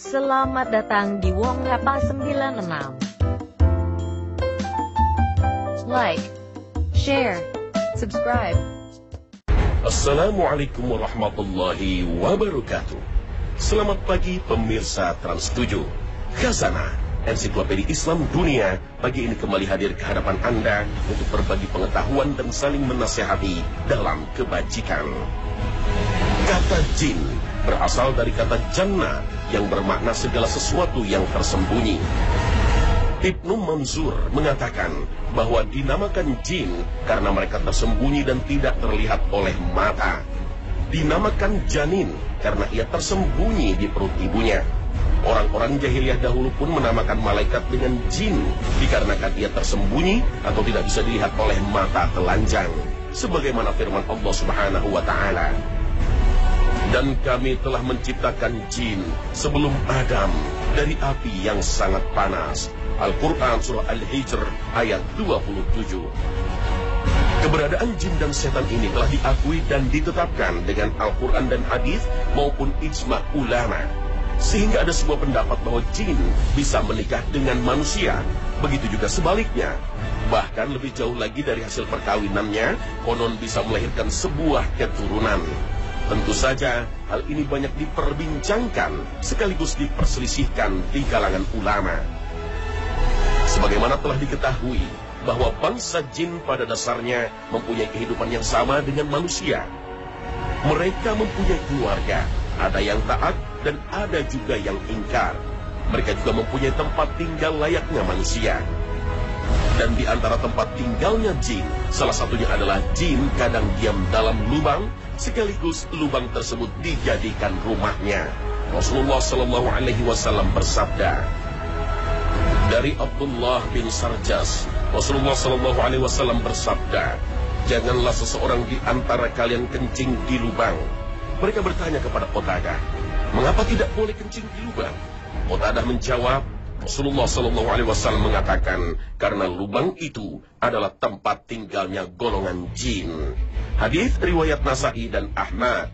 Selamat datang di Wong Rapa 96. Like, share, subscribe. Assalamualaikum warahmatullahi wabarakatuh. Selamat pagi pemirsa Trans 7. Khazanah, ensiklopedia Islam dunia, pagi ini kembali hadir ke hadapan Anda untuk berbagi pengetahuan dan saling menasehati dalam kebajikan. Kata jin berasal dari kata jannah yang bermakna segala sesuatu yang tersembunyi. Ibnu Mansur mengatakan bahwa dinamakan jin karena mereka tersembunyi dan tidak terlihat oleh mata. Dinamakan janin karena ia tersembunyi di perut ibunya. Orang-orang jahiliyah dahulu pun menamakan malaikat dengan jin dikarenakan ia tersembunyi atau tidak bisa dilihat oleh mata telanjang. Sebagaimana firman Allah Subhanahu wa taala, dan kami telah menciptakan jin sebelum Adam dari api yang sangat panas. Al-Quran Surah Al-Hijr ayat 27. Keberadaan jin dan setan ini telah diakui dan ditetapkan dengan Al-Quran dan hadis maupun ijma ulama. Sehingga ada sebuah pendapat bahwa jin bisa menikah dengan manusia. Begitu juga sebaliknya. Bahkan lebih jauh lagi dari hasil perkawinannya, konon bisa melahirkan sebuah keturunan. Tentu saja hal ini banyak diperbincangkan sekaligus diperselisihkan di kalangan ulama. Sebagaimana telah diketahui bahwa bangsa jin pada dasarnya mempunyai kehidupan yang sama dengan manusia. Mereka mempunyai keluarga, ada yang taat dan ada juga yang ingkar. Mereka juga mempunyai tempat tinggal layaknya manusia. Dan di antara tempat tinggalnya jin, salah satunya adalah jin kadang diam dalam lubang, sekaligus lubang tersebut dijadikan rumahnya. Rasulullah Shallallahu Alaihi Wasallam bersabda dari Abdullah bin Sarjas, Rasulullah Shallallahu Alaihi Wasallam bersabda, janganlah seseorang di antara kalian kencing di lubang. Mereka bertanya kepada Qatadah, mengapa tidak boleh kencing di lubang? Qatadah menjawab, Rasulullah Shallallahu Alaihi Wasallam mengatakan karena lubang itu adalah tempat tinggalnya golongan jin. Hadis riwayat Nasai dan Ahmad.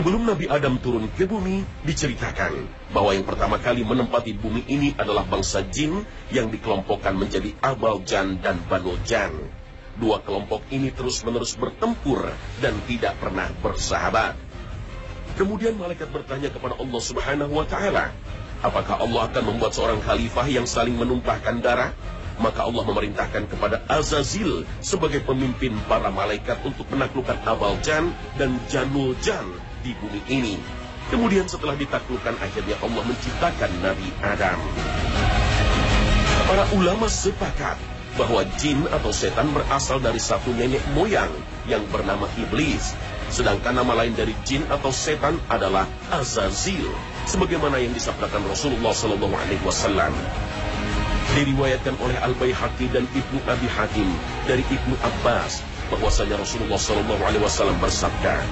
Sebelum Nabi Adam turun ke bumi, diceritakan bahwa yang pertama kali menempati bumi ini adalah bangsa jin yang dikelompokkan menjadi Abal Jan dan Banu Jan. Dua kelompok ini terus-menerus bertempur dan tidak pernah bersahabat. Kemudian malaikat bertanya kepada Allah Subhanahu wa taala, "Apakah Allah akan membuat seorang khalifah yang saling menumpahkan darah?" Maka Allah memerintahkan kepada Azazil sebagai pemimpin para malaikat untuk menaklukkan Abal Jan dan Janul Jan di bumi ini. Kemudian setelah ditaklukkan akhirnya Allah menciptakan Nabi Adam. Para ulama sepakat bahwa jin atau setan berasal dari satu nenek moyang yang bernama Iblis. Sedangkan nama lain dari jin atau setan adalah Azazil. Sebagaimana yang disabdakan Rasulullah Sallallahu Alaihi Wasallam. Diriwayatkan oleh Al-Baihaqi dan Ibnu Abi Hatim dari Ibnu Abbas bahwasanya Rasulullah Sallallahu Alaihi Wasallam bersabda,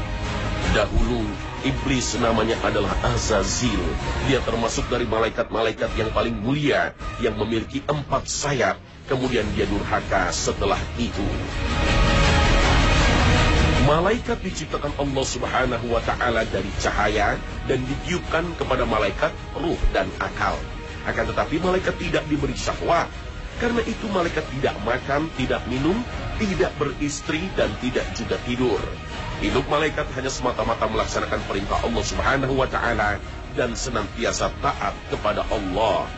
Dahulu iblis namanya adalah Azazil. Dia termasuk dari malaikat-malaikat yang paling mulia yang memiliki empat sayap. Kemudian dia durhaka setelah itu. Malaikat diciptakan Allah Subhanahu wa taala dari cahaya dan ditiupkan kepada malaikat ruh dan akal. Akan tetapi malaikat tidak diberi syahwat. Karena itu malaikat tidak makan, tidak minum, tidak beristri dan tidak juga tidur. Hidup malaikat hanya semata-mata melaksanakan perintah Allah Subhanahu wa taala dan senantiasa taat kepada Allah.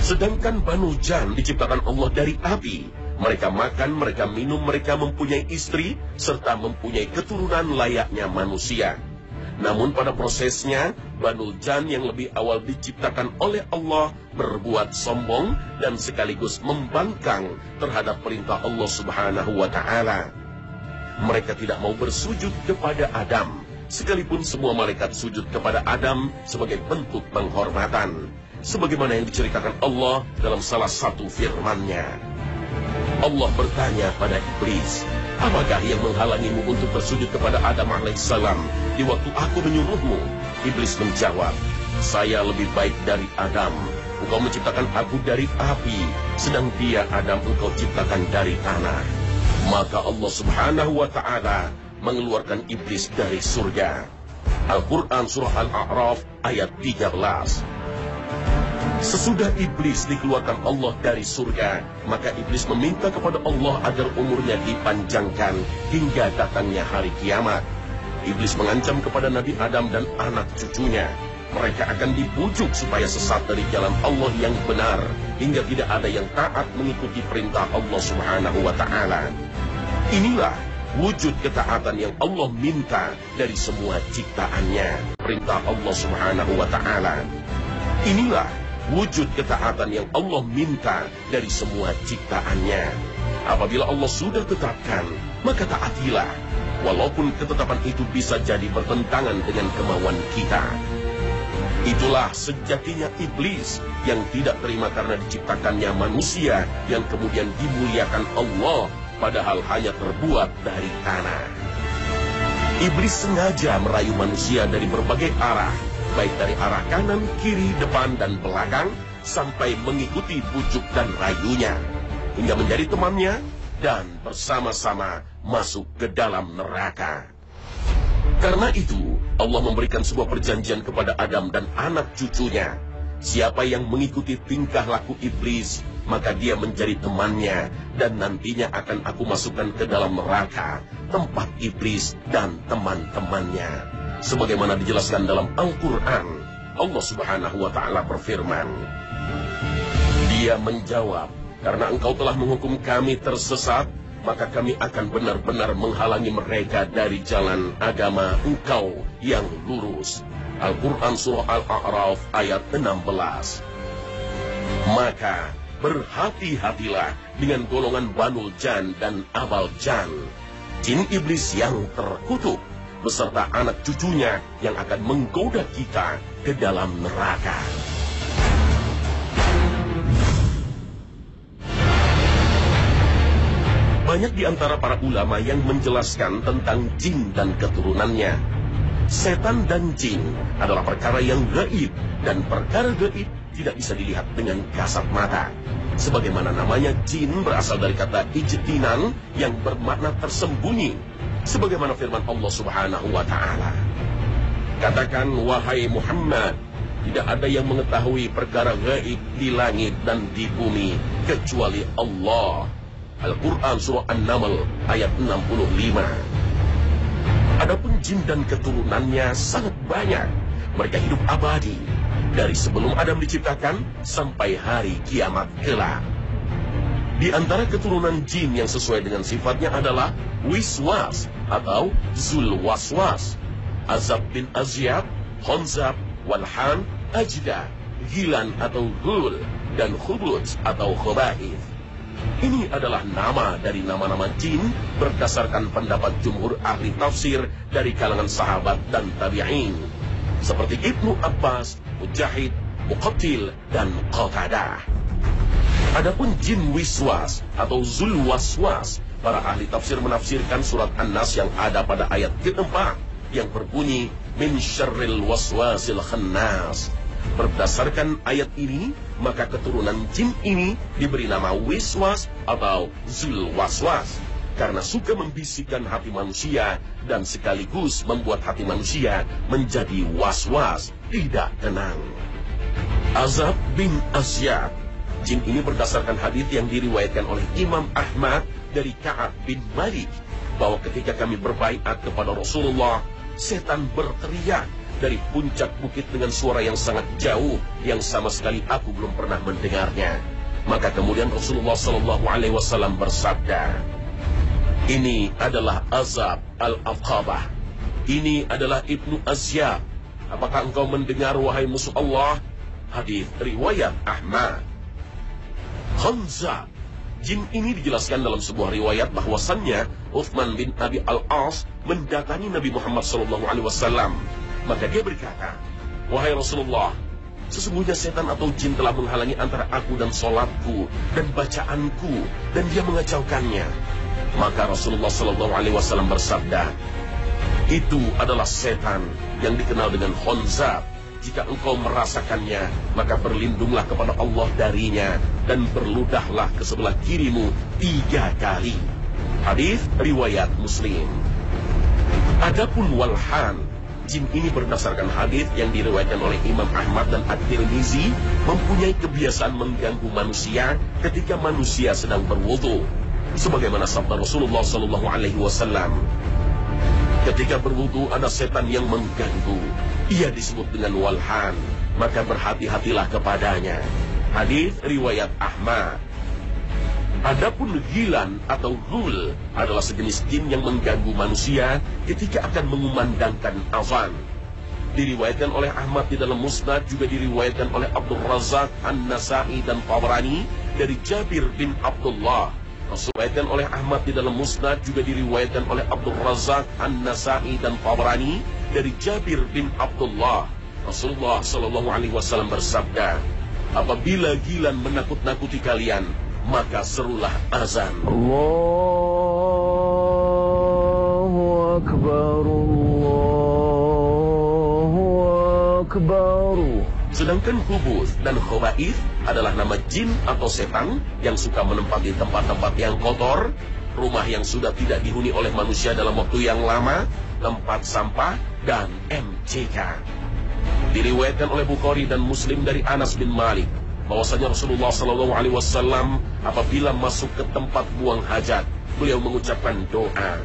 Sedangkan Banu Jan diciptakan Allah dari api. Mereka makan, mereka minum, mereka mempunyai istri serta mempunyai keturunan layaknya manusia. Namun pada prosesnya, Banu Jan yang lebih awal diciptakan oleh Allah berbuat sombong dan sekaligus membangkang terhadap perintah Allah Subhanahu wa taala. Mereka tidak mau bersujud kepada Adam, sekalipun semua malaikat sujud kepada Adam sebagai bentuk penghormatan. Sebagaimana yang diceritakan Allah dalam salah satu firman-Nya. Allah bertanya pada iblis, Apakah yang menghalangimu untuk bersujud kepada Adam alaihissalam di waktu aku menyuruhmu? Iblis menjawab, saya lebih baik dari Adam. Engkau menciptakan aku dari api, sedang dia Adam engkau ciptakan dari tanah. Maka Allah subhanahu wa ta'ala mengeluarkan iblis dari surga. Al-Quran Surah Al-A'raf ayat 13. Sesudah iblis dikeluarkan Allah dari surga, maka iblis meminta kepada Allah agar umurnya dipanjangkan hingga datangnya hari kiamat. Iblis mengancam kepada Nabi Adam dan anak cucunya. Mereka akan dibujuk supaya sesat dari jalan Allah yang benar hingga tidak ada yang taat mengikuti perintah Allah Subhanahu wa taala. Inilah wujud ketaatan yang Allah minta dari semua ciptaannya. Perintah Allah Subhanahu wa taala. Inilah wujud ketaatan yang Allah minta dari semua ciptaannya. Apabila Allah sudah tetapkan, maka taatilah. Walaupun ketetapan itu bisa jadi bertentangan dengan kemauan kita. Itulah sejatinya iblis yang tidak terima karena diciptakannya manusia yang kemudian dimuliakan Allah padahal hanya terbuat dari tanah. Iblis sengaja merayu manusia dari berbagai arah, baik dari arah kanan, kiri, depan, dan belakang, sampai mengikuti bujuk dan rayunya, hingga menjadi temannya dan bersama-sama masuk ke dalam neraka. Karena itu, Allah memberikan sebuah perjanjian kepada Adam dan anak cucunya. Siapa yang mengikuti tingkah laku iblis, maka dia menjadi temannya dan nantinya akan aku masukkan ke dalam neraka, tempat iblis dan teman-temannya. Sebagaimana dijelaskan dalam Al-Quran, Allah subhanahu wa ta'ala berfirman, Dia menjawab, karena engkau telah menghukum kami tersesat, maka kami akan benar-benar menghalangi mereka dari jalan agama engkau yang lurus. Al-Quran Surah Al-A'raf ayat 16 Maka berhati-hatilah dengan golongan Banul Jan dan Abal Jan, jin iblis yang terkutuk, beserta anak cucunya yang akan menggoda kita ke dalam neraka. Banyak di antara para ulama yang menjelaskan tentang jin dan keturunannya. Setan dan jin adalah perkara yang gaib dan perkara gaib tidak bisa dilihat dengan kasat mata. Sebagaimana namanya jin berasal dari kata ijtinan yang bermakna tersembunyi. Sebagaimana firman Allah Subhanahu wa taala. Katakan wahai Muhammad, tidak ada yang mengetahui perkara gaib di langit dan di bumi kecuali Allah. Al-Quran Surah An-Naml ayat 65. Adapun jin dan keturunannya sangat banyak. Mereka hidup abadi dari sebelum Adam diciptakan sampai hari kiamat kelak. Di antara keturunan jin yang sesuai dengan sifatnya adalah Wiswas atau Zulwaswas, Azab bin Azyab, Honzab, Walhan, Ajda, Gilan atau Gul, dan Khublut atau Khobaith. Ini adalah nama dari nama-nama jin berdasarkan pendapat jumhur ahli tafsir dari kalangan sahabat dan tabi'in. Seperti Ibnu Abbas, Mujahid, Muqatil, dan Qatadah. Adapun jin wiswas atau zulwaswas, para ahli tafsir menafsirkan surat An-Nas yang ada pada ayat keempat yang berbunyi min syarril waswasil khannas Berdasarkan ayat ini, maka keturunan jin ini diberi nama Wiswas atau Zulwaswas. Karena suka membisikkan hati manusia dan sekaligus membuat hati manusia menjadi was-was, tidak tenang. Azab bin Asyad. Jin ini berdasarkan hadis yang diriwayatkan oleh Imam Ahmad dari Ka'ab bin Malik bahwa ketika kami berbaiat kepada Rasulullah, setan berteriak dari puncak bukit dengan suara yang sangat jauh yang sama sekali aku belum pernah mendengarnya. Maka kemudian Rasulullah Shallallahu Alaihi Wasallam bersabda, ini adalah azab al-aqabah. Ini adalah ibnu Asyab. Apakah engkau mendengar wahai musuh Allah? Hadis riwayat Ahmad. Hamzah Jin ini dijelaskan dalam sebuah riwayat bahwasannya Uthman bin Abi Al-As mendatangi Nabi Muhammad SAW maka dia berkata, Wahai Rasulullah, sesungguhnya setan atau jin telah menghalangi antara aku dan solatku dan bacaanku, dan dia mengacaukannya. Maka Rasulullah Wasallam bersabda, itu adalah setan yang dikenal dengan Honzab. Jika engkau merasakannya, maka berlindunglah kepada Allah darinya dan berludahlah ke sebelah kirimu tiga kali. Hadis riwayat Muslim. Adapun walhan, jin ini berdasarkan hadis yang diriwayatkan oleh Imam Ahmad dan At-Tirmizi mempunyai kebiasaan mengganggu manusia ketika manusia sedang berwudu. Sebagaimana sabda Rasulullah Sallallahu Alaihi Wasallam, ketika berwudu ada setan yang mengganggu, ia disebut dengan walhan, maka berhati-hatilah kepadanya. Hadis riwayat Ahmad. Adapun gilan atau gul adalah sejenis jin yang mengganggu manusia ketika akan mengumandangkan azan. Diriwayatkan oleh Ahmad di dalam Musnad juga diriwayatkan oleh Abdul Razak An-Nasai dan Tabrani dari Jabir bin Abdullah. Diriwayatkan oleh Ahmad di dalam Musnad juga diriwayatkan oleh Abdul Razak An-Nasai dan Tabrani dari Jabir bin Abdullah. Rasulullah Shallallahu Alaihi Wasallam bersabda, apabila gilan menakut-nakuti kalian, maka serulah azan. Allahu Akbar Allahu Akbar Sedangkan hubus dan khabaith adalah nama jin atau setan yang suka menempati tempat-tempat yang kotor, rumah yang sudah tidak dihuni oleh manusia dalam waktu yang lama, tempat sampah, dan MCK. Diriwayatkan oleh Bukhari dan Muslim dari Anas bin Malik bahwasanya Rasulullah Shallallahu Alaihi Wasallam apabila masuk ke tempat buang hajat, beliau mengucapkan doa,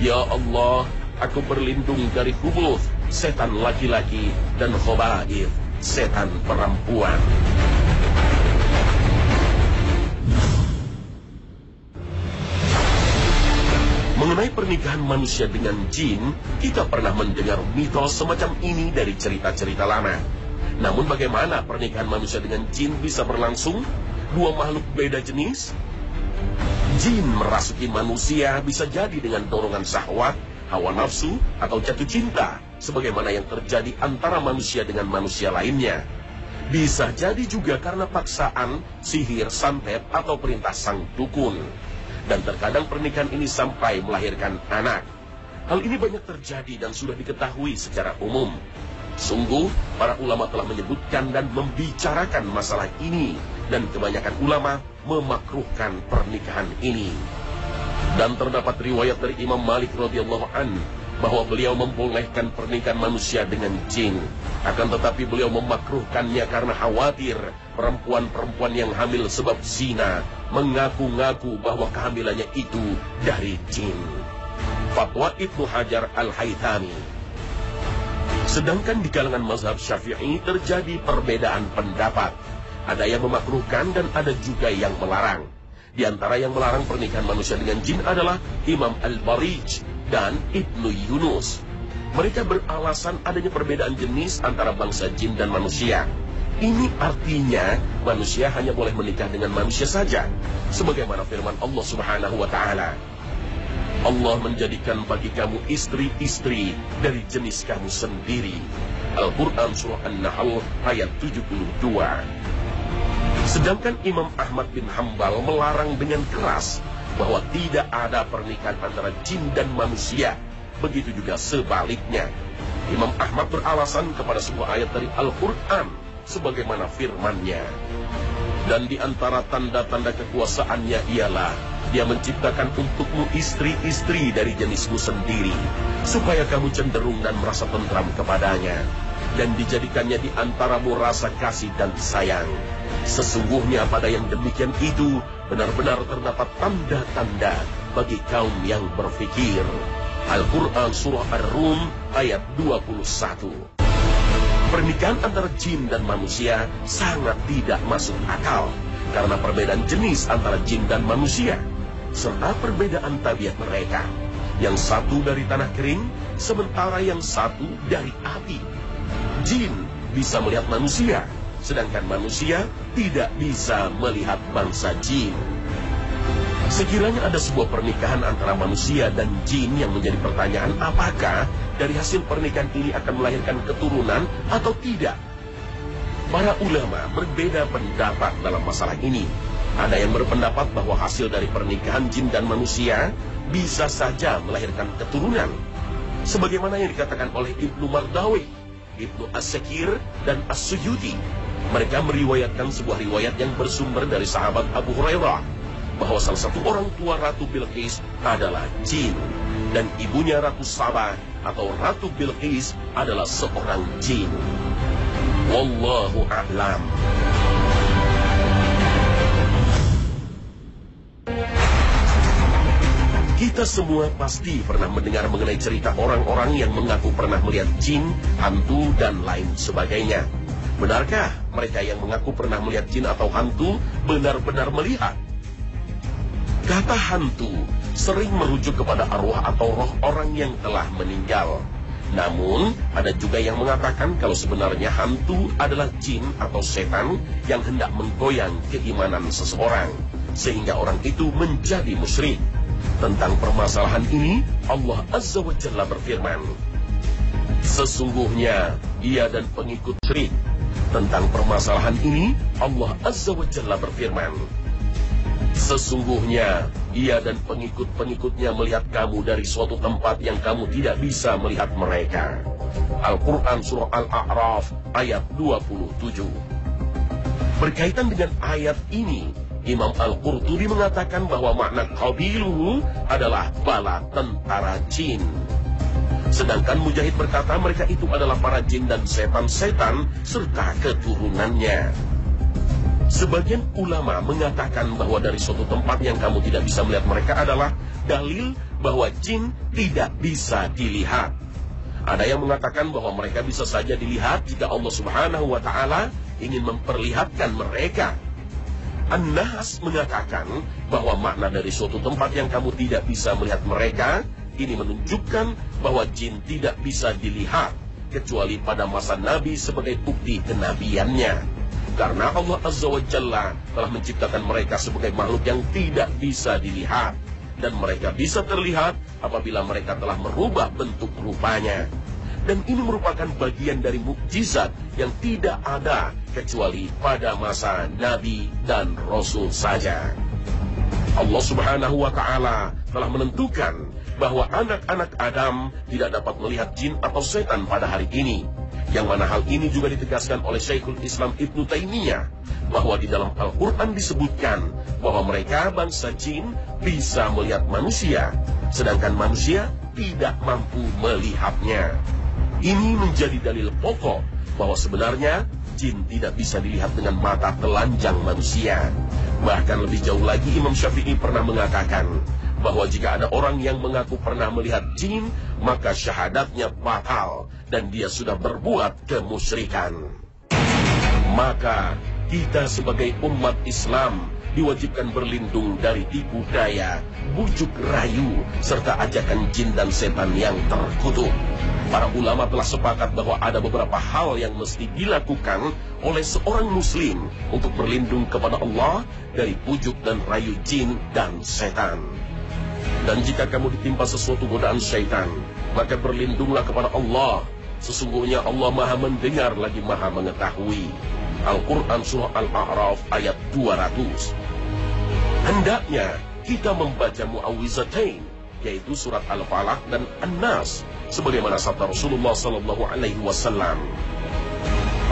Ya Allah, aku berlindung dari hubus, setan laki-laki, dan khobair, setan perempuan. Mengenai pernikahan manusia dengan jin, kita pernah mendengar mitos semacam ini dari cerita-cerita lama. Namun bagaimana pernikahan manusia dengan jin bisa berlangsung? Dua makhluk beda jenis? Jin merasuki manusia bisa jadi dengan dorongan syahwat, hawa nafsu, atau jatuh cinta, sebagaimana yang terjadi antara manusia dengan manusia lainnya. Bisa jadi juga karena paksaan, sihir, santet, atau perintah sang dukun. Dan terkadang pernikahan ini sampai melahirkan anak. Hal ini banyak terjadi dan sudah diketahui secara umum. Sungguh, para ulama telah menyebutkan dan membicarakan masalah ini, dan kebanyakan ulama memakruhkan pernikahan ini. Dan terdapat riwayat dari Imam Malik radhiyallahu an bahwa beliau membolehkan pernikahan manusia dengan jin. Akan tetapi beliau memakruhkannya karena khawatir perempuan-perempuan yang hamil sebab zina mengaku-ngaku bahwa kehamilannya itu dari jin. Fatwa Ibnu Hajar Al-Haythami Sedangkan di kalangan mazhab syafi'i terjadi perbedaan pendapat. Ada yang memakruhkan dan ada juga yang melarang. Di antara yang melarang pernikahan manusia dengan jin adalah Imam Al-Barij dan Ibnu Yunus. Mereka beralasan adanya perbedaan jenis antara bangsa jin dan manusia. Ini artinya manusia hanya boleh menikah dengan manusia saja. Sebagaimana firman Allah subhanahu wa ta'ala. Allah menjadikan bagi kamu istri-istri dari jenis kamu sendiri. Al-Quran Surah An-Nahl ayat 72. Sedangkan Imam Ahmad bin Hambal melarang dengan keras bahwa tidak ada pernikahan antara jin dan manusia. Begitu juga sebaliknya. Imam Ahmad beralasan kepada sebuah ayat dari Al-Quran sebagaimana firmannya. Dan di antara tanda-tanda kekuasaannya ialah dia menciptakan untukmu istri-istri dari jenismu sendiri, supaya kamu cenderung dan merasa tentram kepadanya, dan dijadikannya di antaramu rasa kasih dan sayang. Sesungguhnya pada yang demikian itu benar-benar terdapat tanda-tanda bagi kaum yang berfikir. Al-Quran Surah Ar-Rum ayat 21 Pernikahan antara jin dan manusia sangat tidak masuk akal karena perbedaan jenis antara jin dan manusia serta perbedaan tabiat mereka. Yang satu dari tanah kering, sementara yang satu dari api. Jin bisa melihat manusia, sedangkan manusia tidak bisa melihat bangsa jin. Sekiranya ada sebuah pernikahan antara manusia dan jin yang menjadi pertanyaan apakah dari hasil pernikahan ini akan melahirkan keturunan atau tidak. Para ulama berbeda pendapat dalam masalah ini. Ada yang berpendapat bahwa hasil dari pernikahan jin dan manusia bisa saja melahirkan keturunan. Sebagaimana yang dikatakan oleh Ibnu Mardawi, Ibnu As-Sakir, dan As-Suyuti. Mereka meriwayatkan sebuah riwayat yang bersumber dari sahabat Abu Hurairah bahwa salah satu orang tua Ratu Bilqis adalah jin dan ibunya Ratu Saba atau Ratu Bilqis adalah seorang jin. Wallahu a'lam. Kita semua pasti pernah mendengar mengenai cerita orang-orang yang mengaku pernah melihat jin, hantu, dan lain sebagainya. Benarkah mereka yang mengaku pernah melihat jin atau hantu benar-benar melihat? Kata hantu sering merujuk kepada arwah atau roh orang yang telah meninggal. Namun, ada juga yang mengatakan kalau sebenarnya hantu adalah jin atau setan yang hendak menggoyang keimanan seseorang, sehingga orang itu menjadi musyrik. Tentang permasalahan ini, Allah Azza wa Jalla berfirman, Sesungguhnya ia dan pengikut syirik. Tentang permasalahan ini, Allah Azza wa Jalla berfirman, Sesungguhnya ia dan pengikut-pengikutnya melihat kamu dari suatu tempat yang kamu tidak bisa melihat mereka. Al-Quran Surah Al-A'raf ayat 27 Berkaitan dengan ayat ini, Imam Al-Qurtubi mengatakan bahwa makna qabiluhu adalah bala tentara jin. Sedangkan Mujahid berkata mereka itu adalah para jin dan setan-setan serta keturunannya. Sebagian ulama mengatakan bahwa dari suatu tempat yang kamu tidak bisa melihat mereka adalah dalil bahwa jin tidak bisa dilihat. Ada yang mengatakan bahwa mereka bisa saja dilihat jika Allah Subhanahu wa taala ingin memperlihatkan mereka. An-Nas mengatakan bahwa makna dari suatu tempat yang kamu tidak bisa melihat mereka ini menunjukkan bahwa jin tidak bisa dilihat kecuali pada masa Nabi sebagai bukti kenabiannya. Karena Allah Azza wa Jalla telah menciptakan mereka sebagai makhluk yang tidak bisa dilihat. Dan mereka bisa terlihat apabila mereka telah merubah bentuk rupanya. Dan ini merupakan bagian dari mukjizat yang tidak ada kecuali pada masa Nabi dan Rasul saja. Allah Subhanahu wa Ta'ala telah menentukan bahwa anak-anak Adam tidak dapat melihat jin atau setan pada hari ini. Yang mana hal ini juga ditegaskan oleh Syekhul Islam Ibnu Taimiyah bahwa di dalam Al-Quran disebutkan bahwa mereka bangsa jin bisa melihat manusia, sedangkan manusia tidak mampu melihatnya. Ini menjadi dalil pokok bahwa sebenarnya jin tidak bisa dilihat dengan mata telanjang manusia. Bahkan lebih jauh lagi Imam Syafi'i pernah mengatakan bahwa jika ada orang yang mengaku pernah melihat jin, maka syahadatnya batal dan dia sudah berbuat kemusyrikan. Maka kita sebagai umat Islam diwajibkan berlindung dari tipu daya, bujuk rayu, serta ajakan jin dan setan yang terkutuk. Para ulama telah sepakat bahwa ada beberapa hal yang mesti dilakukan oleh seorang muslim untuk berlindung kepada Allah dari pujuk dan rayu jin dan setan. Dan jika kamu ditimpa sesuatu godaan syaitan, maka berlindunglah kepada Allah Sesungguhnya Allah maha mendengar lagi maha mengetahui. Al-Quran Surah Al-A'raf ayat 200. Hendaknya kita membaca mu'awizatain, yaitu surat Al-Falaq dan An-Nas, sebagaimana sabda Rasulullah Sallallahu Alaihi Wasallam.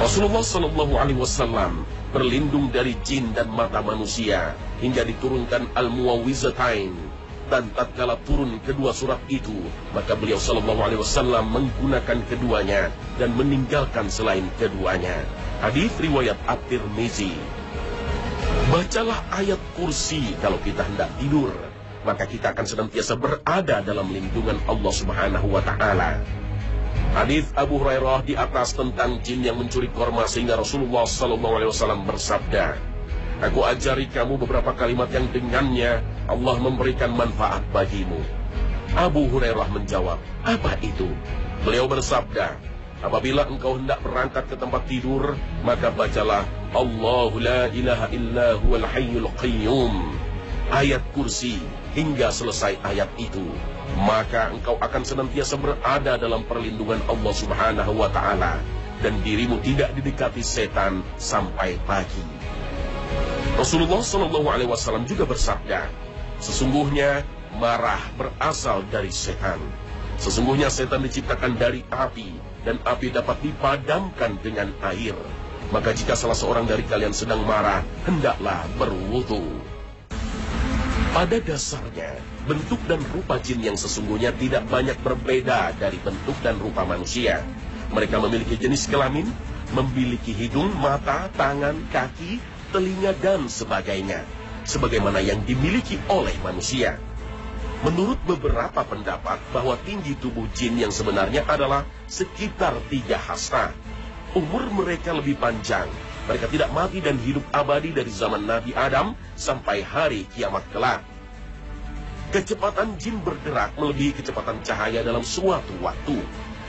Rasulullah Sallallahu Alaihi Wasallam berlindung dari jin dan mata manusia hingga diturunkan Al-Muawizatain dan tatkala turun kedua surat itu, maka beliau Shallallahu Alaihi Wasallam menggunakan keduanya dan meninggalkan selain keduanya. Hadis riwayat At-Tirmizi. Bacalah ayat kursi kalau kita hendak tidur, maka kita akan senantiasa berada dalam lindungan Allah Subhanahu wa taala. Hadis Abu Hurairah di atas tentang jin yang mencuri korma sehingga Rasulullah Sallallahu Alaihi Wasallam bersabda, Aku ajari kamu beberapa kalimat yang dengannya Allah memberikan manfaat bagimu. Abu Hurairah menjawab, apa itu? Beliau bersabda, apabila engkau hendak berangkat ke tempat tidur, maka bacalah Allahu la ilaha illa huwal hayyul qayyum. Ayat kursi hingga selesai ayat itu. Maka engkau akan senantiasa berada dalam perlindungan Allah subhanahu wa ta'ala. Dan dirimu tidak didekati setan sampai pagi. Rasulullah Shallallahu Alaihi Wasallam juga bersabda, sesungguhnya marah berasal dari setan. Sesungguhnya setan diciptakan dari api dan api dapat dipadamkan dengan air. Maka jika salah seorang dari kalian sedang marah, hendaklah berwudu. Pada dasarnya, bentuk dan rupa jin yang sesungguhnya tidak banyak berbeda dari bentuk dan rupa manusia. Mereka memiliki jenis kelamin, memiliki hidung, mata, tangan, kaki, telinga, dan sebagainya. Sebagaimana yang dimiliki oleh manusia. Menurut beberapa pendapat bahwa tinggi tubuh jin yang sebenarnya adalah sekitar tiga hasta. Umur mereka lebih panjang. Mereka tidak mati dan hidup abadi dari zaman Nabi Adam sampai hari kiamat kelak. Kecepatan jin bergerak melebihi kecepatan cahaya dalam suatu waktu.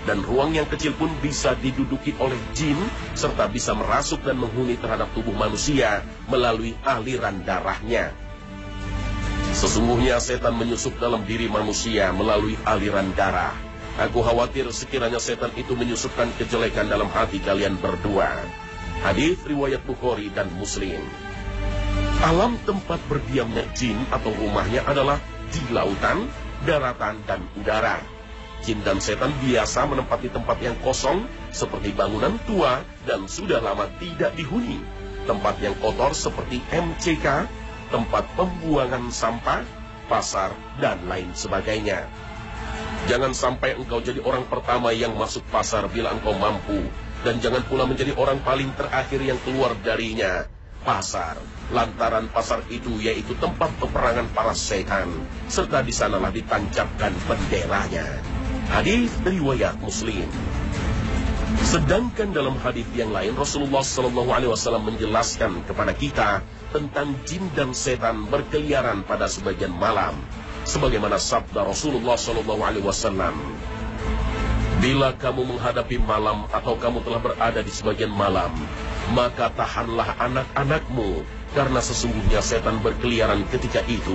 Dan ruang yang kecil pun bisa diduduki oleh jin, serta bisa merasuk dan menghuni terhadap tubuh manusia melalui aliran darahnya. Sesungguhnya setan menyusup dalam diri manusia melalui aliran darah. Aku khawatir sekiranya setan itu menyusupkan kejelekan dalam hati kalian berdua. Hadis riwayat Bukhari dan Muslim. Alam tempat berdiamnya jin atau rumahnya adalah di lautan, daratan, dan udara. Jin dan setan biasa menempati tempat yang kosong seperti bangunan tua dan sudah lama tidak dihuni. Tempat yang kotor seperti MCK, tempat pembuangan sampah, pasar, dan lain sebagainya. Jangan sampai engkau jadi orang pertama yang masuk pasar bila engkau mampu. Dan jangan pula menjadi orang paling terakhir yang keluar darinya. Pasar. Lantaran pasar itu yaitu tempat peperangan para setan. Serta di sanalah ditancapkan benderanya. Hadis riwayat Muslim. Sedangkan dalam hadis yang lain Rasulullah Shallallahu Alaihi Wasallam menjelaskan kepada kita tentang jin dan setan berkeliaran pada sebagian malam, sebagaimana sabda Rasulullah Shallallahu Alaihi Wasallam. Bila kamu menghadapi malam atau kamu telah berada di sebagian malam, maka tahanlah anak-anakmu, karena sesungguhnya setan berkeliaran ketika itu.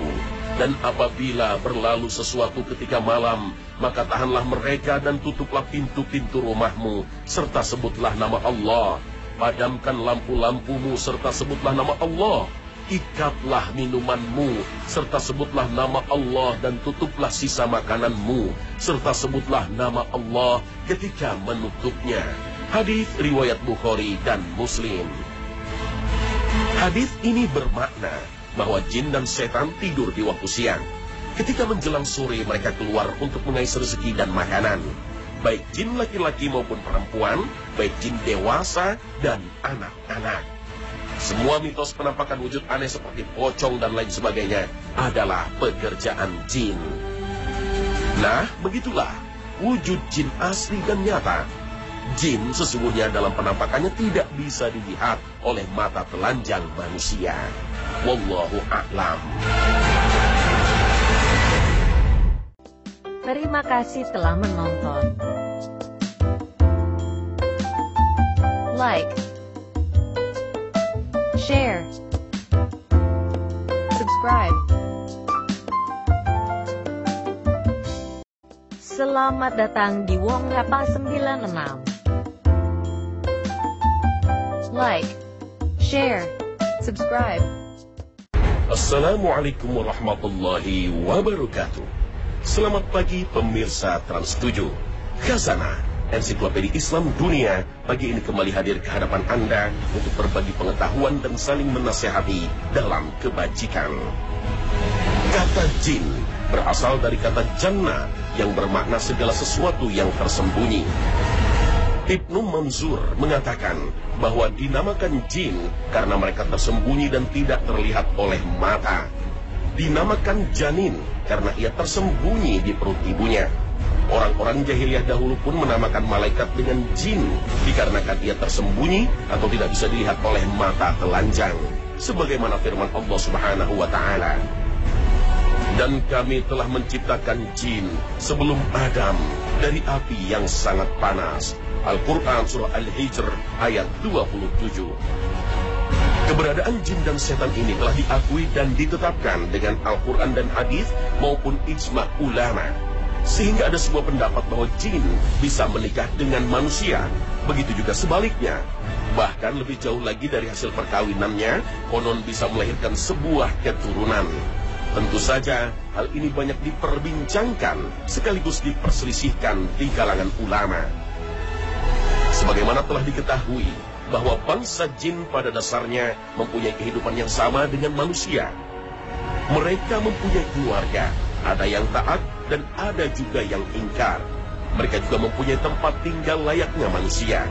Dan apabila berlalu sesuatu ketika malam, maka tahanlah mereka dan tutuplah pintu-pintu rumahmu, serta sebutlah nama Allah. Padamkan lampu-lampumu, serta sebutlah nama Allah ikatlah minumanmu, serta sebutlah nama Allah dan tutuplah sisa makananmu, serta sebutlah nama Allah ketika menutupnya. Hadis riwayat Bukhari dan Muslim. Hadis ini bermakna bahwa jin dan setan tidur di waktu siang. Ketika menjelang sore mereka keluar untuk mengais rezeki dan makanan. Baik jin laki-laki maupun perempuan, baik jin dewasa dan anak-anak. Semua mitos penampakan wujud aneh seperti pocong dan lain sebagainya adalah pekerjaan jin. Nah, begitulah wujud jin asli dan nyata. Jin sesungguhnya dalam penampakannya tidak bisa dilihat oleh mata telanjang manusia. Wallahu a'lam. Terima kasih telah menonton. Like, share, subscribe. Selamat datang di Wong Hapa 96. Like, share, subscribe. Assalamualaikum warahmatullahi wabarakatuh. Selamat pagi pemirsa Trans 7. Khazanah, ensiklopedia Islam dunia, pagi ini kembali hadir ke hadapan Anda untuk berbagi pengetahuan dan saling menasehati dalam kebajikan. Kata jin berasal dari kata jannah yang bermakna segala sesuatu yang tersembunyi. Ibnu Manzur mengatakan bahwa dinamakan jin karena mereka tersembunyi dan tidak terlihat oleh mata. Dinamakan janin karena ia tersembunyi di perut ibunya. Orang-orang jahiliyah dahulu pun menamakan malaikat dengan jin dikarenakan ia tersembunyi atau tidak bisa dilihat oleh mata telanjang. Sebagaimana firman Allah Subhanahu wa taala. Dan kami telah menciptakan jin sebelum Adam dari api yang sangat panas. Al-Quran Surah Al-Hijr ayat 27. Keberadaan jin dan setan ini telah diakui dan ditetapkan dengan Al-Quran dan hadis maupun ijma ulama. Sehingga ada sebuah pendapat bahwa jin bisa menikah dengan manusia. Begitu juga sebaliknya. Bahkan lebih jauh lagi dari hasil perkawinannya, konon bisa melahirkan sebuah keturunan. Tentu saja, hal ini banyak diperbincangkan sekaligus diperselisihkan di kalangan ulama. Sebagaimana telah diketahui bahwa bangsa jin pada dasarnya mempunyai kehidupan yang sama dengan manusia. Mereka mempunyai keluarga, ada yang taat dan ada juga yang ingkar. Mereka juga mempunyai tempat tinggal layaknya manusia.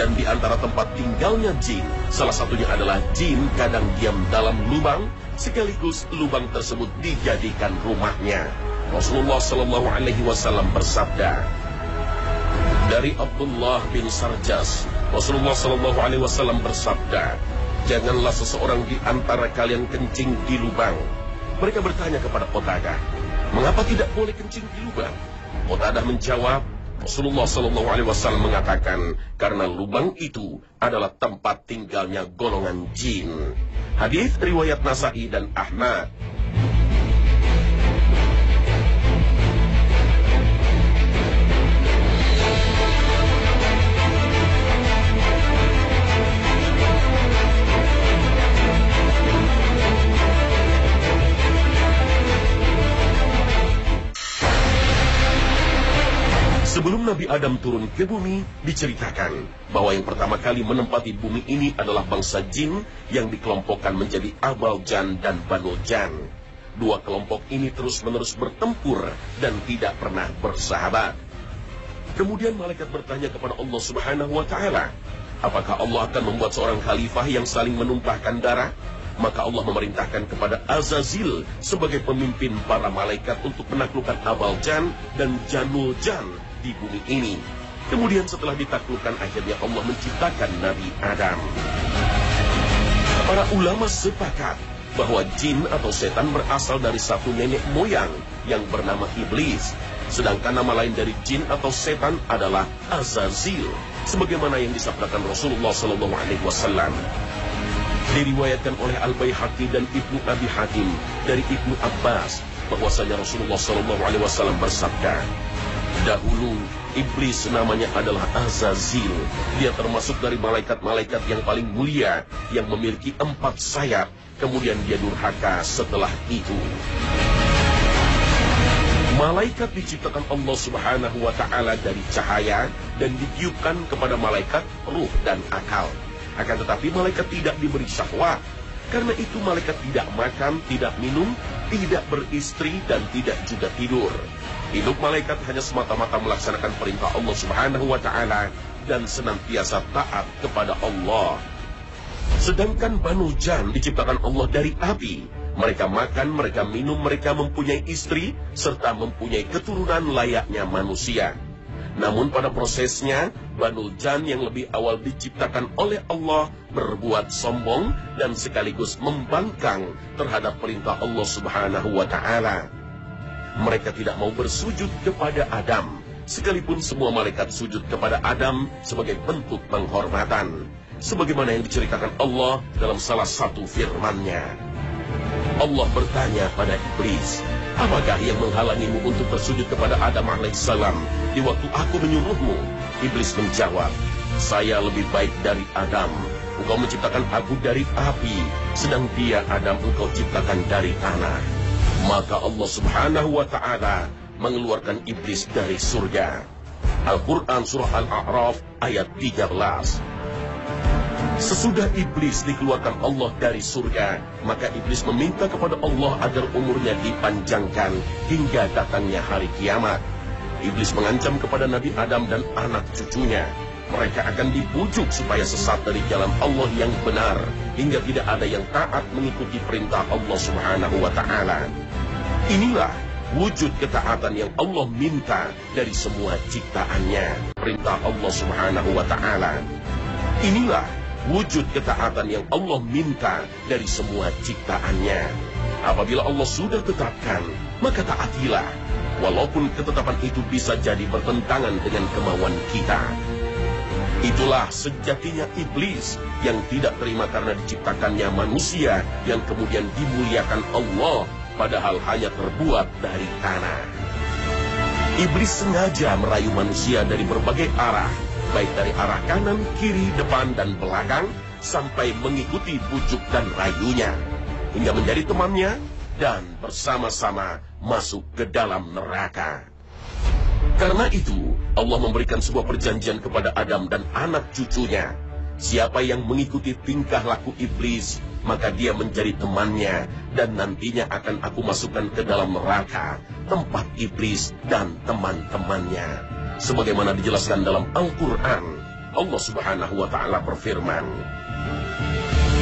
Dan di antara tempat tinggalnya jin, salah satunya adalah jin kadang diam dalam lubang, sekaligus lubang tersebut dijadikan rumahnya. Rasulullah Shallallahu Alaihi Wasallam bersabda dari Abdullah bin Sarjas, Rasulullah Shallallahu Alaihi Wasallam bersabda, janganlah seseorang di antara kalian kencing di lubang. Mereka bertanya kepada Qatadah, mengapa tidak boleh kencing di lubang? Qatadah menjawab, Rasulullah Shallallahu Alaihi Wasallam mengatakan karena lubang itu adalah tempat tinggalnya golongan jin. Hadis riwayat Nasai dan Ahmad. Sebelum Nabi Adam turun ke bumi, diceritakan bahwa yang pertama kali menempati bumi ini adalah bangsa jin yang dikelompokkan menjadi Abal Jan dan Banu Jan. Dua kelompok ini terus-menerus bertempur dan tidak pernah bersahabat. Kemudian malaikat bertanya kepada Allah Subhanahu wa taala, "Apakah Allah akan membuat seorang khalifah yang saling menumpahkan darah?" Maka Allah memerintahkan kepada Azazil sebagai pemimpin para malaikat untuk menaklukkan Abal Jan dan Janul Jan di bumi ini. Kemudian setelah ditaklukkan akhirnya Allah menciptakan Nabi Adam. Para ulama sepakat bahwa jin atau setan berasal dari satu nenek moyang yang bernama iblis. Sedangkan nama lain dari jin atau setan adalah Azazil, sebagaimana yang disabdakan Rasulullah Shallallahu Alaihi Wasallam. Diriwayatkan oleh Al Baihaqi dan Ibnu Abi Hatim dari Ibnu Abbas bahwasanya Rasulullah Wasallam bersabda, Dahulu iblis namanya adalah Azazil. Dia termasuk dari malaikat-malaikat yang paling mulia yang memiliki empat sayap. Kemudian dia durhaka setelah itu. Malaikat diciptakan Allah Subhanahu wa taala dari cahaya dan ditiupkan kepada malaikat ruh dan akal. Akan tetapi malaikat tidak diberi syahwat. Karena itu malaikat tidak makan, tidak minum, tidak beristri dan tidak juga tidur. Hidup malaikat hanya semata-mata melaksanakan perintah Allah Subhanahu wa taala dan senantiasa taat kepada Allah. Sedangkan Banu Jan diciptakan Allah dari api. Mereka makan, mereka minum, mereka mempunyai istri, serta mempunyai keturunan layaknya manusia. Namun pada prosesnya, Banu Jan yang lebih awal diciptakan oleh Allah berbuat sombong dan sekaligus membangkang terhadap perintah Allah Subhanahu wa taala. Mereka tidak mau bersujud kepada Adam, sekalipun semua malaikat sujud kepada Adam sebagai bentuk penghormatan. Sebagaimana yang diceritakan Allah dalam salah satu firman-Nya. Allah bertanya pada iblis, apakah yang menghalangimu untuk bersujud kepada Adam alaihissalam di waktu aku menyuruhmu? Iblis menjawab, saya lebih baik dari Adam. Engkau menciptakan aku dari api, sedang dia Adam engkau ciptakan dari tanah. Maka Allah subhanahu wa ta'ala mengeluarkan iblis dari surga. Al-Quran Surah Al-A'raf ayat 13. Sesudah iblis dikeluarkan Allah dari surga, maka iblis meminta kepada Allah agar umurnya dipanjangkan hingga datangnya hari kiamat. Iblis mengancam kepada Nabi Adam dan anak cucunya. Mereka akan dibujuk supaya sesat dari jalan Allah yang benar, hingga tidak ada yang taat mengikuti perintah Allah Subhanahu wa Ta'ala. Inilah wujud ketaatan yang Allah minta dari semua ciptaannya. Perintah Allah Subhanahu wa Ta'ala. Inilah wujud ketaatan yang Allah minta dari semua ciptaannya. Apabila Allah sudah tetapkan, maka taatilah. Walaupun ketetapan itu bisa jadi bertentangan dengan kemauan kita. Itulah sejatinya iblis yang tidak terima karena diciptakannya manusia yang kemudian dimuliakan Allah padahal hanya terbuat dari tanah. Iblis sengaja merayu manusia dari berbagai arah baik dari arah kanan, kiri, depan, dan belakang, sampai mengikuti bujuk dan rayunya, hingga menjadi temannya dan bersama-sama masuk ke dalam neraka. Karena itu, Allah memberikan sebuah perjanjian kepada Adam dan anak cucunya. Siapa yang mengikuti tingkah laku iblis, maka dia menjadi temannya dan nantinya akan aku masukkan ke dalam neraka, tempat iblis dan teman-temannya. Sebagaimana dijelaskan dalam Al-Quran, Allah subhanahu wa ta'ala berfirman,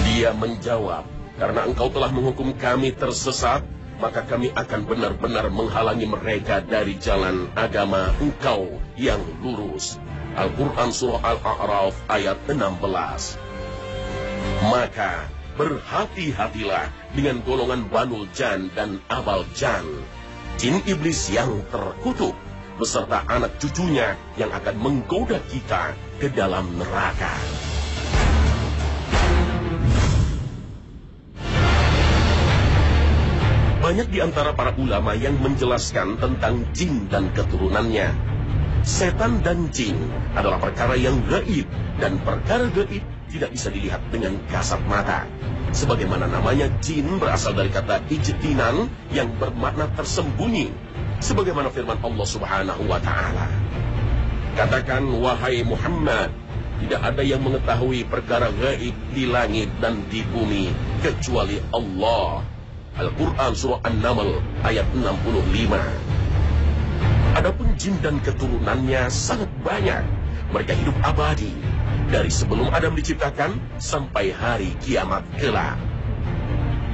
Dia menjawab, karena engkau telah menghukum kami tersesat, maka kami akan benar-benar menghalangi mereka dari jalan agama engkau yang lurus. Al-Quran Surah Al-A'raf ayat 16. Maka berhati-hatilah dengan golongan Banul Jan dan Abal Jan. Jin iblis yang terkutuk beserta anak cucunya yang akan menggoda kita ke dalam neraka. Banyak di antara para ulama yang menjelaskan tentang jin dan keturunannya. Setan dan jin adalah perkara yang gaib dan perkara gaib tidak bisa dilihat dengan kasat mata. Sebagaimana namanya jin berasal dari kata ijtinan yang bermakna tersembunyi. Sebagaimana firman Allah Subhanahu wa taala. Katakan wahai Muhammad, tidak ada yang mengetahui perkara gaib di langit dan di bumi kecuali Allah. Al-Quran Surah An-Naml ayat 65. Adapun jin dan keturunannya sangat banyak. Mereka hidup abadi dari sebelum Adam diciptakan sampai hari kiamat kelak.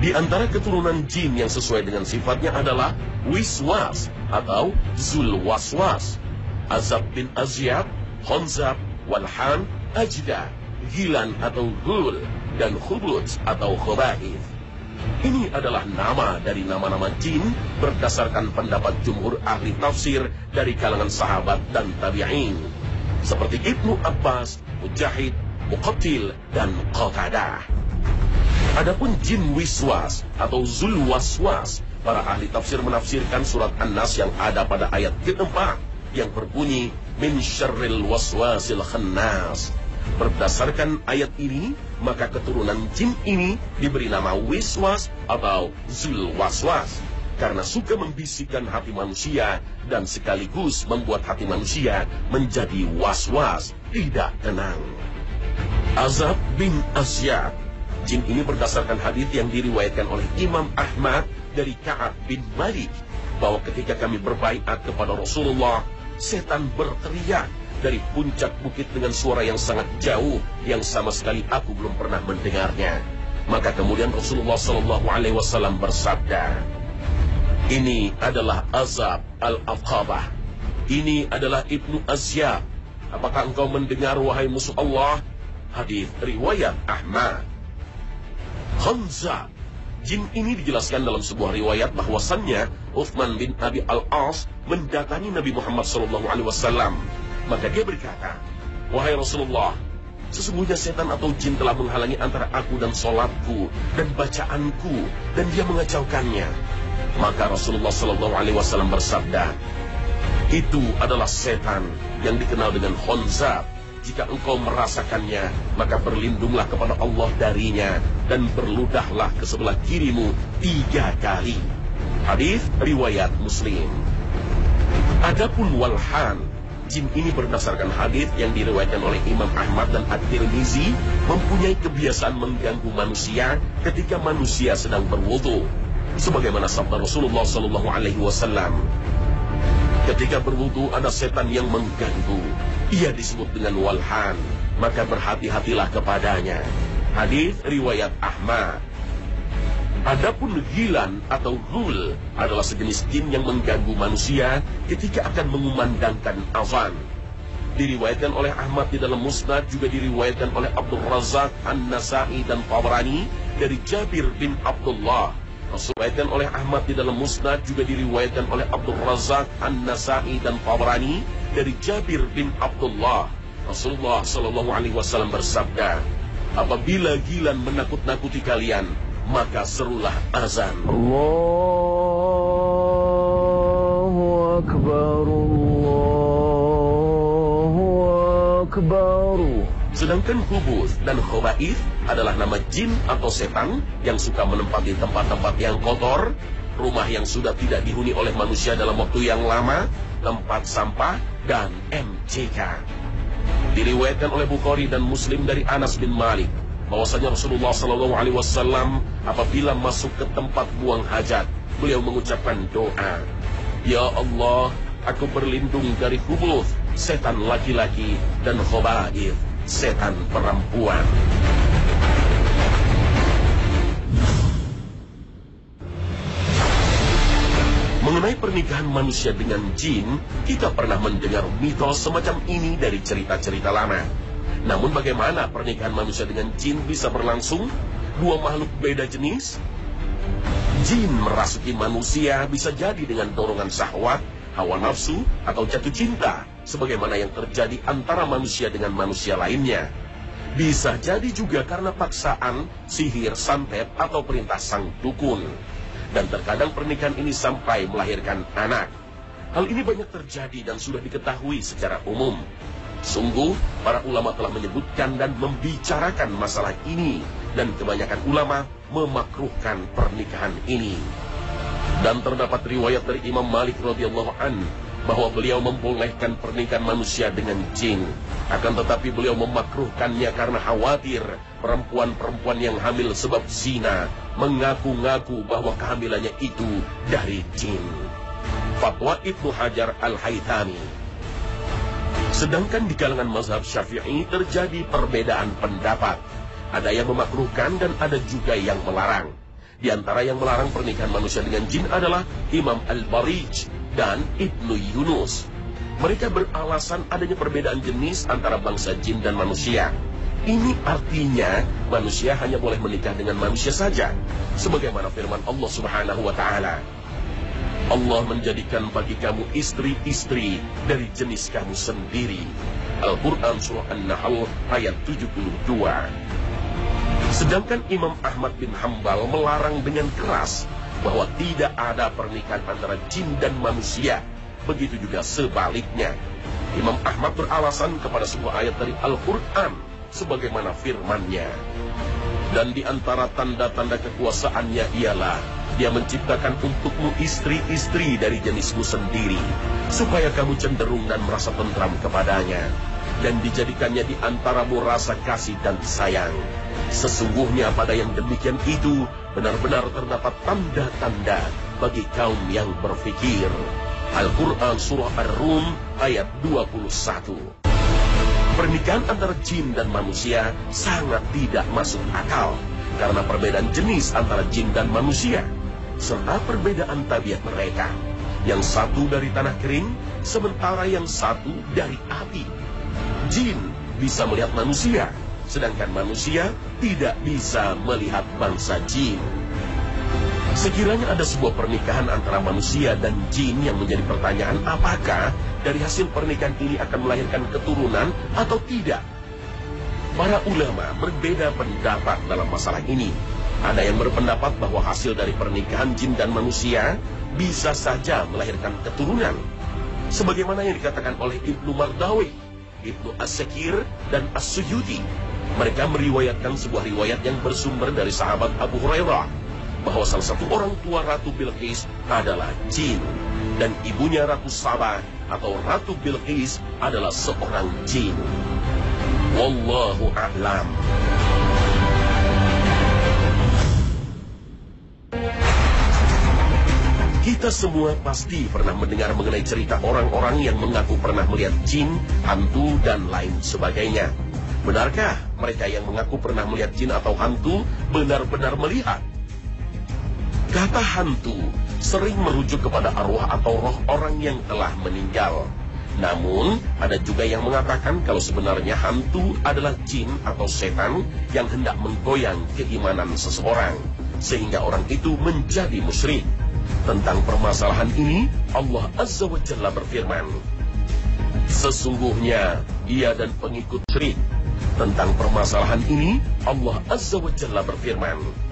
Di antara keturunan jin yang sesuai dengan sifatnya adalah Wiswas atau Zulwaswas, Azab bin Azyab, Honzab, Walhan, Ajda, Gilan atau Hul, dan Khubut atau Khobaith. Ini adalah nama dari nama-nama jin berdasarkan pendapat jumhur ahli tafsir dari kalangan sahabat dan tabi'in. Seperti Ibnu Abbas, Mujahid, Muqatil, dan Qatadah. Adapun jin wiswas atau zulwaswas, para ahli tafsir menafsirkan surat An-Nas yang ada pada ayat keempat yang berbunyi min syarril waswasil khannas Berdasarkan ayat ini, maka keturunan jin ini diberi nama Wiswas atau Zulwaswas. Karena suka membisikkan hati manusia dan sekaligus membuat hati manusia menjadi was-was, tidak tenang. Azab bin Asyad. Jin ini berdasarkan hadis yang diriwayatkan oleh Imam Ahmad dari Ka'ab bin Malik bahwa ketika kami berbaiat kepada Rasulullah, setan berteriak dari puncak bukit dengan suara yang sangat jauh yang sama sekali aku belum pernah mendengarnya. Maka kemudian Rasulullah Shallallahu Alaihi Wasallam bersabda, ini adalah azab al-aqabah. Ini adalah ibnu Azyab. Apakah engkau mendengar wahai musuh Allah? Hadis riwayat Ahmad. Hamzah Jin ini dijelaskan dalam sebuah riwayat bahwasannya Uthman bin Abi Al-As mendatangi Nabi Muhammad SAW maka dia berkata, Wahai Rasulullah, sesungguhnya setan atau jin telah menghalangi antara aku dan solatku dan bacaanku dan dia mengacaukannya. Maka Rasulullah Shallallahu Alaihi Wasallam bersabda, itu adalah setan yang dikenal dengan Honzab. Jika engkau merasakannya, maka berlindunglah kepada Allah darinya dan berludahlah ke sebelah kirimu tiga kali. Hadis riwayat Muslim. Adapun walhan Jin ini berdasarkan hadis yang diriwayatkan oleh Imam Ahmad dan At-Tirmizi mempunyai kebiasaan mengganggu manusia ketika manusia sedang berwudu. Sebagaimana sabda Rasulullah Sallallahu Alaihi Wasallam, ketika berwudu ada setan yang mengganggu. Ia disebut dengan walhan, maka berhati-hatilah kepadanya. Hadis riwayat Ahmad. Adapun gilan atau hul adalah sejenis jin yang mengganggu manusia ketika akan mengumandangkan azan. Diriwayatkan oleh Ahmad di dalam Musnad juga diriwayatkan oleh Abdul Razak An-Nasai dan Tabrani dari Jabir bin Abdullah. Diriwayatkan oleh Ahmad di dalam Musnad juga diriwayatkan oleh Abdul Razak, An-Nasai dan Tabrani dari Jabir bin Abdullah. Rasulullah Shallallahu alaihi wasallam bersabda, "Apabila gilan menakut-nakuti kalian, maka serulah azan." Allahu akbar. Allahu akbar. Sedangkan kubus dan khobaif adalah nama jin atau setan yang suka menempati tempat-tempat yang kotor, rumah yang sudah tidak dihuni oleh manusia dalam waktu yang lama, tempat sampah, dan MCK. Diriwayatkan oleh Bukhari dan Muslim dari Anas bin Malik bahwasanya Rasulullah Shallallahu Alaihi Wasallam apabila masuk ke tempat buang hajat, beliau mengucapkan doa, Ya Allah, aku berlindung dari hubus, setan laki-laki, dan khobaith, setan perempuan. Mengenai pernikahan manusia dengan jin, kita pernah mendengar mitos semacam ini dari cerita-cerita lama. Namun bagaimana pernikahan manusia dengan jin bisa berlangsung? Dua makhluk beda jenis? Jin merasuki manusia bisa jadi dengan dorongan syahwat, hawa nafsu, atau jatuh cinta, sebagaimana yang terjadi antara manusia dengan manusia lainnya. Bisa jadi juga karena paksaan, sihir, santet, atau perintah sang dukun. Dan terkadang pernikahan ini sampai melahirkan anak. Hal ini banyak terjadi dan sudah diketahui secara umum. Sungguh, para ulama telah menyebutkan dan membicarakan masalah ini. Dan kebanyakan ulama memakruhkan pernikahan ini. Dan terdapat riwayat dari Imam Malik radhiyallahu an bahwa beliau membolehkan pernikahan manusia dengan jin. Akan tetapi beliau memakruhkannya karena khawatir perempuan-perempuan yang hamil sebab zina mengaku-ngaku bahwa kehamilannya itu dari jin. Fatwa Ibnu Hajar Al-Haythami. Sedangkan di kalangan mazhab Syafi'i terjadi perbedaan pendapat. Ada yang memakruhkan dan ada juga yang melarang. Di antara yang melarang pernikahan manusia dengan jin adalah Imam Al-Barij dan Ibnu Yunus. Mereka beralasan adanya perbedaan jenis antara bangsa jin dan manusia. Ini artinya manusia hanya boleh menikah dengan manusia saja. Sebagaimana firman Allah Subhanahu wa taala. Allah menjadikan bagi kamu istri-istri dari jenis kamu sendiri. Al-Quran Surah An-Nahl ayat 72. Sedangkan Imam Ahmad bin Hambal melarang dengan keras bahwa tidak ada pernikahan antara jin dan manusia. Begitu juga sebaliknya. Imam Ahmad beralasan kepada sebuah ayat dari Al-Quran sebagaimana firmannya. Dan di antara tanda-tanda kekuasaannya ialah dia menciptakan untukmu istri-istri dari jenismu sendiri, supaya kamu cenderung dan merasa tentram kepadanya, dan dijadikannya di antaramu rasa kasih dan sayang. Sesungguhnya pada yang demikian itu benar-benar terdapat tanda-tanda bagi kaum yang berfikir. Al-Quran Surah Ar-Rum ayat 21 Pernikahan antara jin dan manusia sangat tidak masuk akal karena perbedaan jenis antara jin dan manusia serta perbedaan tabiat mereka. Yang satu dari tanah kering, sementara yang satu dari api. Jin bisa melihat manusia, sedangkan manusia tidak bisa melihat bangsa jin. Sekiranya ada sebuah pernikahan antara manusia dan jin yang menjadi pertanyaan apakah dari hasil pernikahan ini akan melahirkan keturunan atau tidak? Para ulama berbeda pendapat dalam masalah ini. Ada yang berpendapat bahwa hasil dari pernikahan jin dan manusia bisa saja melahirkan keturunan. Sebagaimana yang dikatakan oleh Ibnu Mardawi, Ibnu As-Sakir, dan As-Suyuti. Mereka meriwayatkan sebuah riwayat yang bersumber dari sahabat Abu Hurairah bahwa salah satu orang tua Ratu Bilqis adalah jin dan ibunya Ratu Sabah atau Ratu Bilqis adalah seorang jin. Wallahu a'lam. Kita semua pasti pernah mendengar mengenai cerita orang-orang yang mengaku pernah melihat jin, hantu, dan lain sebagainya. Benarkah mereka yang mengaku pernah melihat jin atau hantu benar-benar melihat? Kata hantu sering merujuk kepada arwah atau roh orang yang telah meninggal. Namun, ada juga yang mengatakan kalau sebenarnya hantu adalah jin atau setan yang hendak menggoyang keimanan seseorang, sehingga orang itu menjadi musyrik. Tentang permasalahan ini, Allah Azza wa Jalla berfirman, Sesungguhnya, ia dan pengikut syirik. Tentang permasalahan ini, Allah Azza wa Jalla berfirman,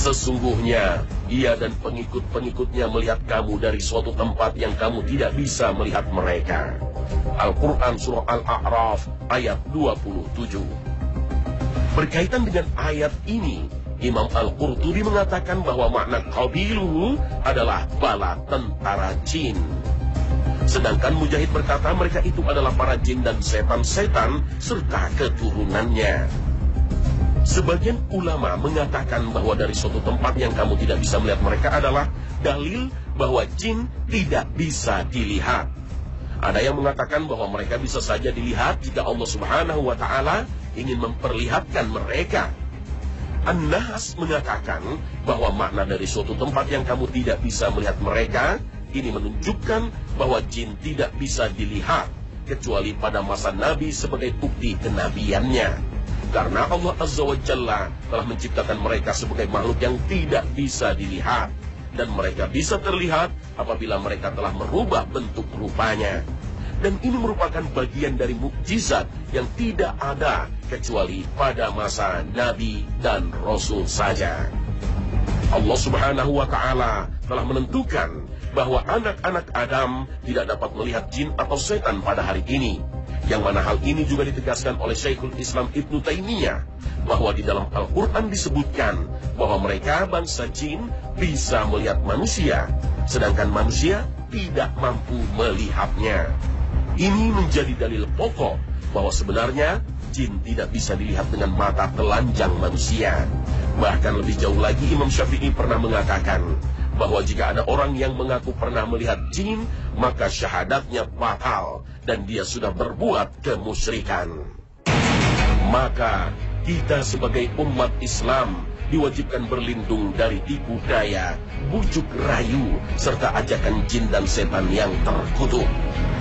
Sesungguhnya ia dan pengikut-pengikutnya melihat kamu dari suatu tempat yang kamu tidak bisa melihat mereka. Al-Quran Surah Al-A'raf ayat 27. Berkaitan dengan ayat ini, Imam Al-Qurtubi mengatakan bahwa makna qabilu adalah bala tentara jin. Sedangkan Mujahid berkata mereka itu adalah para jin dan setan-setan serta keturunannya. Sebagian ulama mengatakan bahwa dari suatu tempat yang kamu tidak bisa melihat mereka adalah dalil bahwa jin tidak bisa dilihat. Ada yang mengatakan bahwa mereka bisa saja dilihat jika Allah Subhanahu wa taala ingin memperlihatkan mereka. An-Nas mengatakan bahwa makna dari suatu tempat yang kamu tidak bisa melihat mereka ini menunjukkan bahwa jin tidak bisa dilihat kecuali pada masa Nabi sebagai bukti kenabiannya. Karena Allah Azza wa Jalla telah menciptakan mereka sebagai makhluk yang tidak bisa dilihat. Dan mereka bisa terlihat apabila mereka telah merubah bentuk rupanya. Dan ini merupakan bagian dari mukjizat yang tidak ada kecuali pada masa Nabi dan Rasul saja. Allah Subhanahu wa Ta'ala telah menentukan bahwa anak-anak Adam tidak dapat melihat jin atau setan pada hari ini yang mana hal ini juga ditegaskan oleh Syekhul Islam Ibnu Taimiyah bahwa di dalam Al-Quran disebutkan bahwa mereka bangsa jin bisa melihat manusia, sedangkan manusia tidak mampu melihatnya. Ini menjadi dalil pokok bahwa sebenarnya jin tidak bisa dilihat dengan mata telanjang manusia. Bahkan lebih jauh lagi Imam Syafi'i pernah mengatakan bahwa jika ada orang yang mengaku pernah melihat jin, maka syahadatnya batal dan dia sudah berbuat kemusyrikan. Maka kita sebagai umat Islam diwajibkan berlindung dari tipu daya, bujuk rayu, serta ajakan jin dan setan yang terkutuk.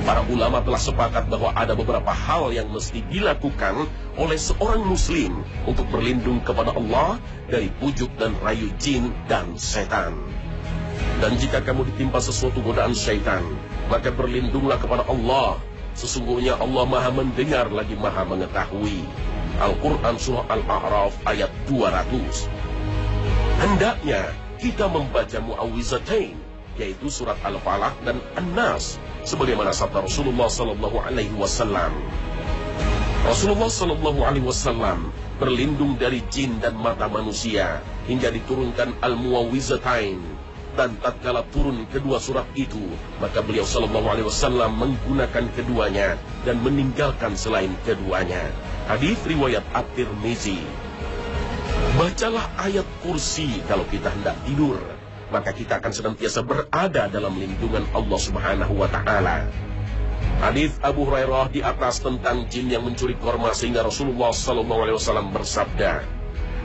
Para ulama telah sepakat bahwa ada beberapa hal yang mesti dilakukan oleh seorang muslim untuk berlindung kepada Allah dari bujuk dan rayu jin dan setan. Dan jika kamu ditimpa sesuatu godaan syaitan, maka berlindunglah kepada Allah. Sesungguhnya Allah maha mendengar lagi maha mengetahui. Al-Quran Surah Al-A'raf ayat 200. Hendaknya kita membaca mu'awizatain, yaitu surat Al-Falaq dan An-Nas, sebagaimana sabda Rasulullah Sallallahu Alaihi Wasallam. Rasulullah Sallallahu Alaihi Wasallam berlindung dari jin dan mata manusia hingga diturunkan Al-Muawizatain dan tatkala turun kedua surat itu maka beliau sallallahu alaihi wasallam menggunakan keduanya dan meninggalkan selain keduanya. Hadis riwayat At-Tirmizi. Bacalah ayat kursi kalau kita hendak tidur maka kita akan senantiasa berada dalam lindungan Allah Subhanahu wa taala. Hadis Abu Hurairah di atas tentang jin yang mencuri korma sehingga Rasulullah sallallahu alaihi wasallam bersabda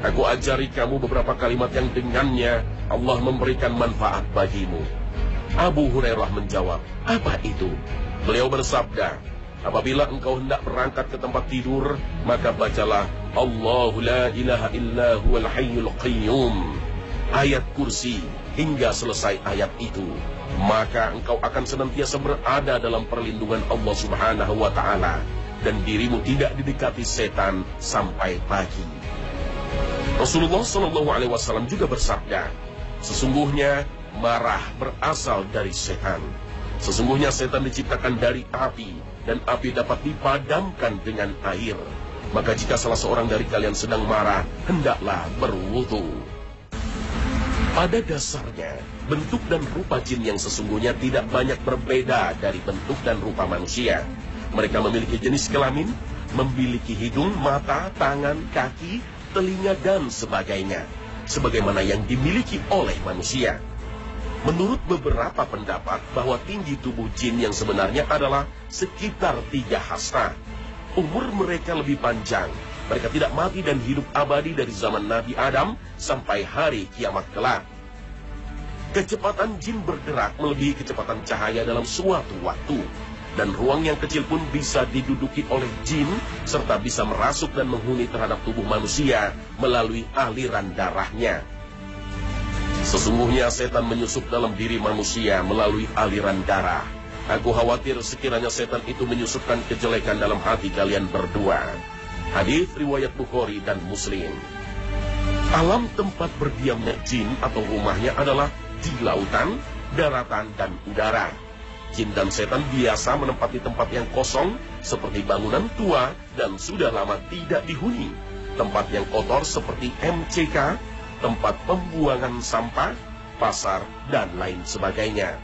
Aku ajari kamu beberapa kalimat yang dengannya Allah memberikan manfaat bagimu. Abu Hurairah menjawab, apa itu? Beliau bersabda, apabila engkau hendak berangkat ke tempat tidur, maka bacalah Allahu la ilaha illa huwal hayyul qayyum. Ayat kursi hingga selesai ayat itu. Maka engkau akan senantiasa berada dalam perlindungan Allah subhanahu wa ta'ala. Dan dirimu tidak didekati setan sampai pagi. Rasulullah Shallallahu Alaihi Wasallam juga bersabda, sesungguhnya marah berasal dari setan. Sesungguhnya setan diciptakan dari api dan api dapat dipadamkan dengan air. Maka jika salah seorang dari kalian sedang marah, hendaklah berwudu. Pada dasarnya, bentuk dan rupa jin yang sesungguhnya tidak banyak berbeda dari bentuk dan rupa manusia. Mereka memiliki jenis kelamin, memiliki hidung, mata, tangan, kaki, telinga, dan sebagainya, sebagaimana yang dimiliki oleh manusia. Menurut beberapa pendapat bahwa tinggi tubuh jin yang sebenarnya adalah sekitar tiga hasta. Umur mereka lebih panjang. Mereka tidak mati dan hidup abadi dari zaman Nabi Adam sampai hari kiamat kelak. Kecepatan jin bergerak melebihi kecepatan cahaya dalam suatu waktu dan ruang yang kecil pun bisa diduduki oleh jin serta bisa merasuk dan menghuni terhadap tubuh manusia melalui aliran darahnya. Sesungguhnya setan menyusup dalam diri manusia melalui aliran darah. Aku khawatir sekiranya setan itu menyusupkan kejelekan dalam hati kalian berdua. Hadis riwayat Bukhari dan Muslim. Alam tempat berdiamnya jin atau rumahnya adalah di lautan, daratan, dan udara. Jin dan setan biasa menempati tempat yang kosong seperti bangunan tua dan sudah lama tidak dihuni. Tempat yang kotor seperti MCK, tempat pembuangan sampah, pasar, dan lain sebagainya.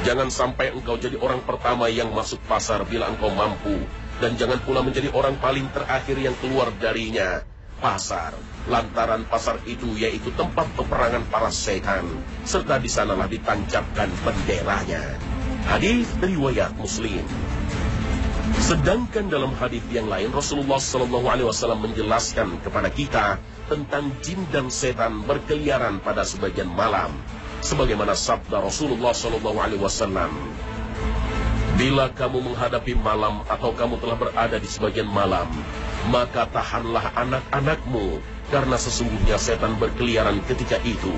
Jangan sampai engkau jadi orang pertama yang masuk pasar bila engkau mampu. Dan jangan pula menjadi orang paling terakhir yang keluar darinya. Pasar. Lantaran pasar itu yaitu tempat peperangan para setan. Serta di sanalah ditancapkan benderanya. Hadis riwayat Muslim. Sedangkan dalam hadis yang lain Rasulullah Shallallahu Alaihi Wasallam menjelaskan kepada kita tentang jin dan setan berkeliaran pada sebagian malam, sebagaimana sabda Rasulullah Shallallahu Alaihi Wasallam. Bila kamu menghadapi malam atau kamu telah berada di sebagian malam, maka tahanlah anak-anakmu, karena sesungguhnya setan berkeliaran ketika itu.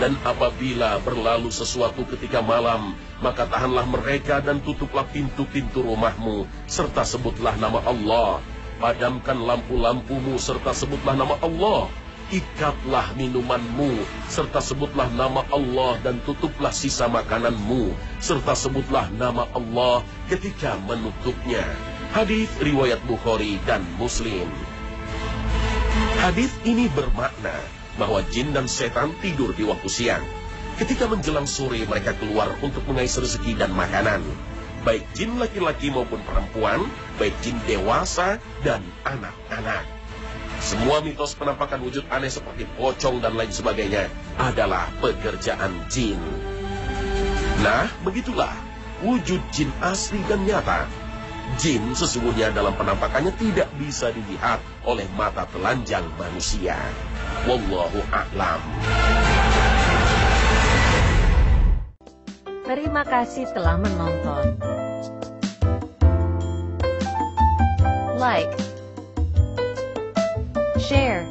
Dan apabila berlalu sesuatu ketika malam, maka tahanlah mereka dan tutuplah pintu-pintu rumahmu, serta sebutlah nama Allah. Padamkan lampu-lampumu, serta sebutlah nama Allah. Ikatlah minumanmu, serta sebutlah nama Allah dan tutuplah sisa makananmu, serta sebutlah nama Allah ketika menutupnya. Hadis riwayat Bukhari dan Muslim. Hadis ini bermakna bahwa jin dan setan tidur di waktu siang. Ketika menjelang sore mereka keluar untuk mengais rezeki dan makanan. Baik jin laki-laki maupun perempuan, baik jin dewasa dan anak-anak. Semua mitos penampakan wujud aneh seperti pocong dan lain sebagainya adalah pekerjaan jin. Nah, begitulah wujud jin asli dan nyata. Jin sesungguhnya dalam penampakannya tidak bisa dilihat oleh mata telanjang manusia. Wallahu a'lam. Terima kasih telah menonton. Like, share,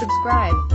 subscribe.